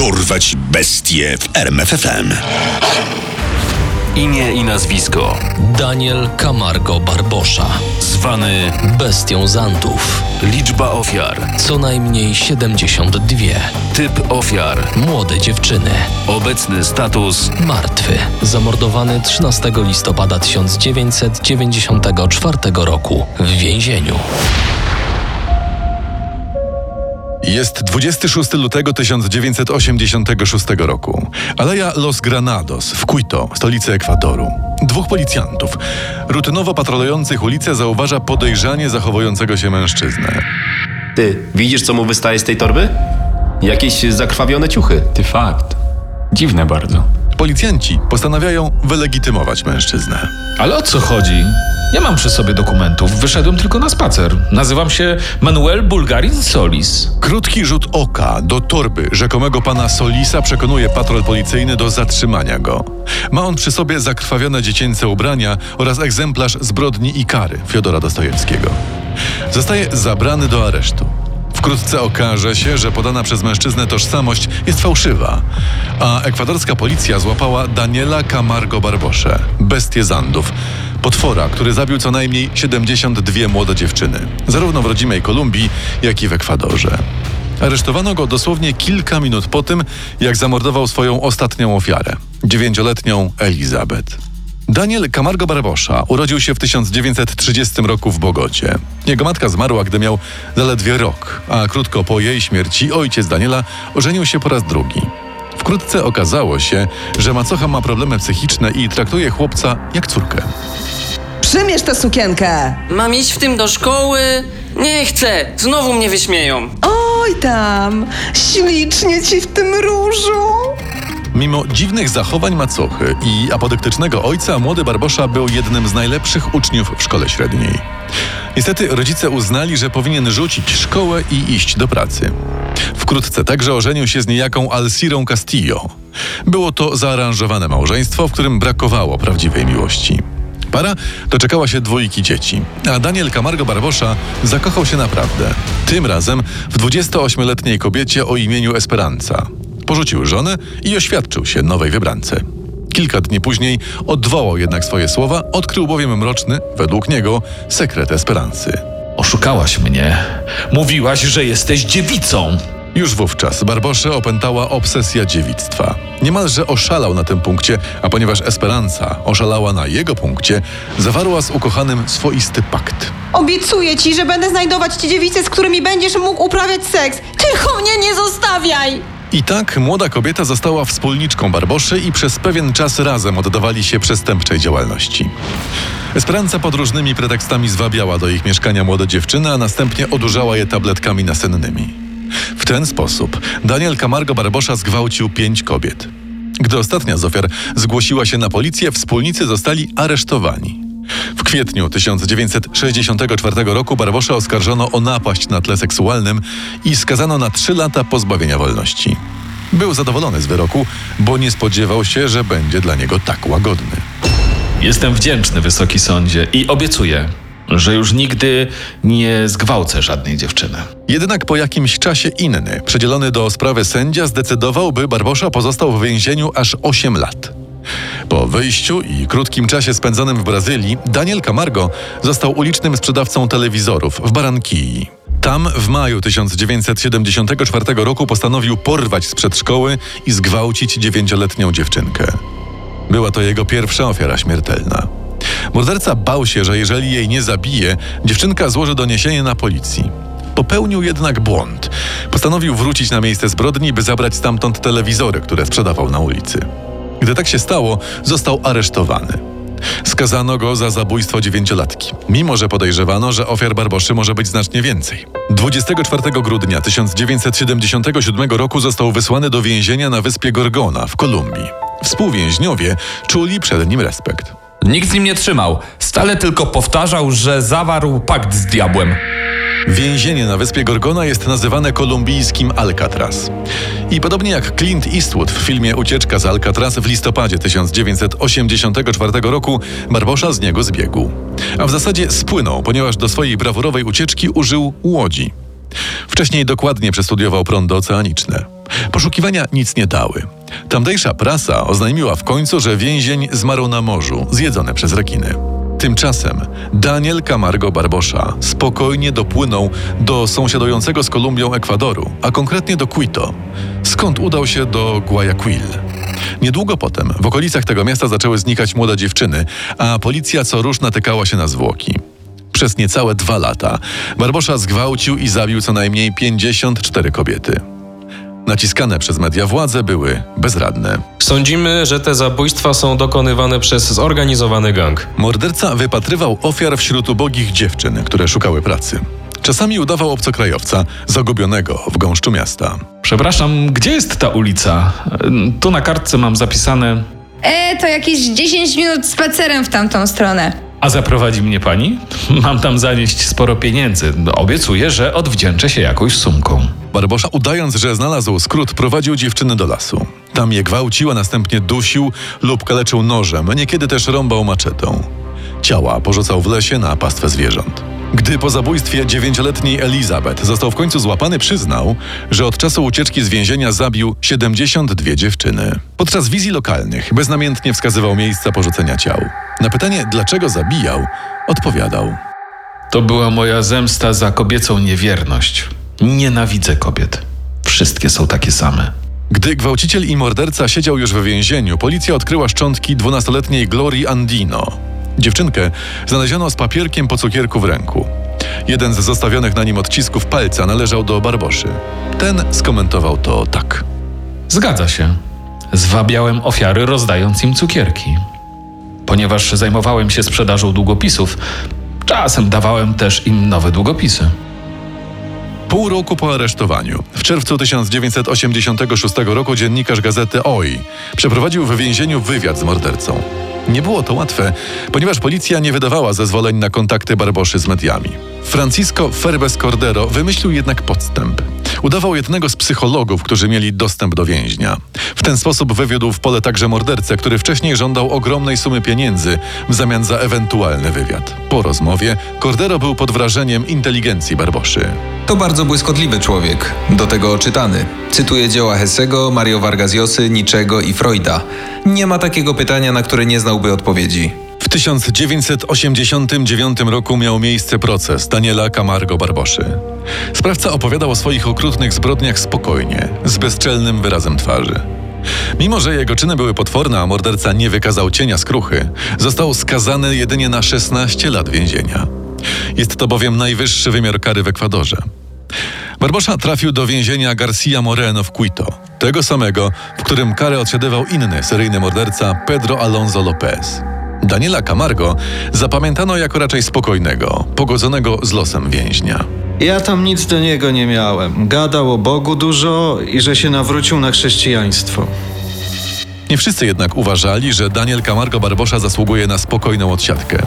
Dorwać bestie w RMFFM. Imię i nazwisko. Daniel Camargo Barbosza, Zwany bestią Zantów. liczba ofiar. Co najmniej 72. Typ ofiar. Młode dziewczyny. Obecny status. Martwy. Zamordowany 13 listopada 1994 roku w więzieniu. Jest 26 lutego 1986 roku. Aleja Los Granados w Quito, stolicy Ekwadoru. Dwóch policjantów, rutynowo patrolujących ulicę, zauważa podejrzanie zachowującego się mężczyznę. Ty, widzisz co mu wystaje z tej torby? Jakieś zakrwawione ciuchy. Ty fakt. Dziwne bardzo. Policjanci postanawiają wylegitymować mężczyznę. Ale o co chodzi? Ja mam przy sobie dokumentów, wyszedłem tylko na spacer. Nazywam się Manuel Bulgarin Solis. Krótki rzut oka do torby rzekomego pana Solisa przekonuje patrol policyjny do zatrzymania go. Ma on przy sobie zakrwawione dziecięce ubrania oraz egzemplarz zbrodni i kary Fiodora Dostojewskiego. Zostaje zabrany do aresztu. Wkrótce okaże się, że podana przez mężczyznę tożsamość jest fałszywa, a ekwadorska policja złapała Daniela Camargo Barbosze, bestię Zandów, potwora, który zabił co najmniej 72 młode dziewczyny, zarówno w rodzimej Kolumbii, jak i w Ekwadorze. Aresztowano go dosłownie kilka minut po tym, jak zamordował swoją ostatnią ofiarę, dziewięcioletnią Elizabeth. Daniel Camargo Barbosza urodził się w 1930 roku w Bogocie. Jego matka zmarła, gdy miał zaledwie rok, a krótko po jej śmierci ojciec Daniela ożenił się po raz drugi. Wkrótce okazało się, że macocha ma problemy psychiczne i traktuje chłopca jak córkę. Przymierz tę sukienkę! Mam iść w tym do szkoły? Nie chcę, znowu mnie wyśmieją. Oj tam, ślicznie ci w tym różu. Mimo dziwnych zachowań macochy i apodyktycznego ojca, młody Barbosza był jednym z najlepszych uczniów w szkole średniej. Niestety rodzice uznali, że powinien rzucić szkołę i iść do pracy. Wkrótce także ożenił się z niejaką Alcirą Castillo. Było to zaaranżowane małżeństwo, w którym brakowało prawdziwej miłości. Para doczekała się dwójki dzieci, a Daniel Camargo Barbosza zakochał się naprawdę. Tym razem w 28-letniej kobiecie o imieniu Esperanza. Porzucił żonę i oświadczył się nowej wybrance. Kilka dni później odwołał jednak swoje słowa, odkrył bowiem mroczny, według niego, sekret Esperancy. Oszukałaś mnie. Mówiłaś, że jesteś dziewicą. Już wówczas Barbosze opętała obsesja dziewictwa. Niemalże oszalał na tym punkcie, a ponieważ Esperanza oszalała na jego punkcie, zawarła z ukochanym swoisty pakt. Obiecuję ci, że będę znajdować ci dziewice, z którymi będziesz mógł uprawiać seks. Tylko mnie nie zostawiaj! I tak młoda kobieta została wspólniczką Barboszy i przez pewien czas razem oddawali się przestępczej działalności. Esperanza pod różnymi pretekstami zwabiała do ich mieszkania młode dziewczyny, a następnie odurzała je tabletkami nasennymi. W ten sposób Daniel Camargo Barbosza zgwałcił pięć kobiet. Gdy ostatnia z ofiar zgłosiła się na policję, wspólnicy zostali aresztowani. W kwietniu 1964 roku Barbosza oskarżono o napaść na tle seksualnym i skazano na trzy lata pozbawienia wolności. Był zadowolony z wyroku, bo nie spodziewał się, że będzie dla niego tak łagodny. Jestem wdzięczny, wysoki sądzie, i obiecuję, że już nigdy nie zgwałcę żadnej dziewczyny. Jednak po jakimś czasie inny, przedzielony do sprawy sędzia, zdecydował, by Barbosza pozostał w więzieniu aż 8 lat. Po wyjściu i krótkim czasie spędzonym w Brazylii, Daniel Camargo został ulicznym sprzedawcą telewizorów w Barranquilli. Tam w maju 1974 roku postanowił porwać z przedszkoły i zgwałcić dziewięcioletnią dziewczynkę. Była to jego pierwsza ofiara śmiertelna. Morderca bał się, że jeżeli jej nie zabije, dziewczynka złoży doniesienie na policji. Popełnił jednak błąd. Postanowił wrócić na miejsce zbrodni, by zabrać stamtąd telewizory, które sprzedawał na ulicy. Gdy tak się stało, został aresztowany. Skazano go za zabójstwo dziewięciolatki, mimo że podejrzewano, że ofiar Barboszy może być znacznie więcej. 24 grudnia 1977 roku został wysłany do więzienia na wyspie Gorgona w Kolumbii. Współwięźniowie czuli przed nim respekt. Nikt z nim nie trzymał. Stale tylko powtarzał, że zawarł pakt z diabłem. Więzienie na wyspie Gorgona jest nazywane kolumbijskim Alcatraz. I podobnie jak Clint Eastwood w filmie Ucieczka z Alcatraz w listopadzie 1984 roku, Barbosza z niego zbiegł. A w zasadzie spłynął, ponieważ do swojej brawurowej ucieczki użył łodzi. Wcześniej dokładnie przestudiował prądy oceaniczne. Poszukiwania nic nie dały. Tamtejsza prasa oznajmiła w końcu, że więzień zmarł na morzu, zjedzony przez rekiny. Tymczasem Daniel Camargo Barbosza spokojnie dopłynął do sąsiadującego z Kolumbią Ekwadoru, a konkretnie do Quito, skąd udał się do Guayaquil. Niedługo potem w okolicach tego miasta zaczęły znikać młode dziewczyny, a policja co rusz natykała się na zwłoki. Przez niecałe dwa lata Barbosza zgwałcił i zabił co najmniej 54 kobiety. Naciskane przez media władze były bezradne. Sądzimy, że te zabójstwa są dokonywane przez zorganizowany gang. Morderca wypatrywał ofiar wśród ubogich dziewczyn, które szukały pracy. Czasami udawał obcokrajowca, zagubionego w gąszczu miasta. Przepraszam, gdzie jest ta ulica? Tu na kartce mam zapisane. E, to jakieś 10 minut spacerem w tamtą stronę. A zaprowadzi mnie pani? Mam tam zanieść sporo pieniędzy. Obiecuję, że odwdzięczę się jakąś sumką. Barbosza, udając, że znalazł skrót, prowadził dziewczyny do lasu. Tam je gwałcił, a następnie dusił lub kaleczył nożem, niekiedy też rąbał maczetą. Ciała porzucał w lesie na pastwę zwierząt. Gdy po zabójstwie dziewięcioletniej Elizabeth został w końcu złapany, przyznał, że od czasu ucieczki z więzienia zabił 72 dziewczyny. Podczas wizji lokalnych beznamiętnie wskazywał miejsca porzucenia ciał. Na pytanie, dlaczego zabijał, odpowiadał. To była moja zemsta za kobiecą niewierność. Nienawidzę kobiet. Wszystkie są takie same. Gdy gwałciciel i morderca siedział już w więzieniu, policja odkryła szczątki 12-letniej Glorii Andino. Dziewczynkę znaleziono z papierkiem po cukierku w ręku. Jeden z zostawionych na nim odcisków palca należał do Barboszy. Ten skomentował to tak. Zgadza się. Zwabiałem ofiary, rozdając im cukierki. Ponieważ zajmowałem się sprzedażą długopisów, czasem dawałem też im nowe długopisy. Pół roku po aresztowaniu, w czerwcu 1986 roku dziennikarz gazety OI przeprowadził w więzieniu wywiad z mordercą. Nie było to łatwe, ponieważ policja nie wydawała zezwoleń na kontakty Barboszy z mediami. Francisco Ferbes Cordero wymyślił jednak podstęp. Udawał jednego z psychologów, którzy mieli dostęp do więźnia. W ten sposób wywiódł w pole także mordercę, który wcześniej żądał ogromnej sumy pieniędzy w zamian za ewentualny wywiad. Po rozmowie Cordero był pod wrażeniem inteligencji Barboszy. To bardzo błyskotliwy człowiek, do tego czytany. Cytuję dzieła Hessego, Mario Vargas Llosy, Niczego i Freuda. Nie ma takiego pytania, na które nie znałby odpowiedzi. W 1989 roku miał miejsce proces Daniela Camargo Barboszy. Sprawca opowiadał o swoich okrutnych zbrodniach spokojnie, z bezczelnym wyrazem twarzy. Mimo, że jego czyny były potworne, a morderca nie wykazał cienia skruchy, został skazany jedynie na 16 lat więzienia. Jest to bowiem najwyższy wymiar kary w Ekwadorze. Barbosza trafił do więzienia Garcia Moreno w Quito, tego samego, w którym karę odsiadywał inny seryjny morderca Pedro Alonso López. Daniela Camargo zapamiętano jako raczej spokojnego, pogodzonego z losem więźnia. Ja tam nic do niego nie miałem. Gadał o Bogu dużo i że się nawrócił na chrześcijaństwo. Nie wszyscy jednak uważali, że Daniel Camargo Barbosza zasługuje na spokojną odsiadkę.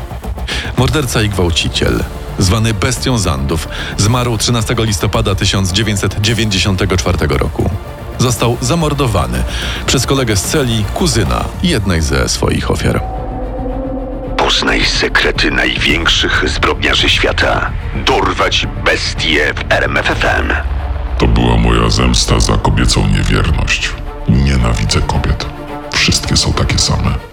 Morderca i gwałciciel, zwany bestią Zandów, zmarł 13 listopada 1994 roku. Został zamordowany przez kolegę z celi, kuzyna jednej ze swoich ofiar. Poznaj sekrety największych zbrodniarzy świata. Dorwać bestie w RMFFM. To była moja zemsta za kobiecą niewierność. Nienawidzę kobiet. Wszystkie są takie same.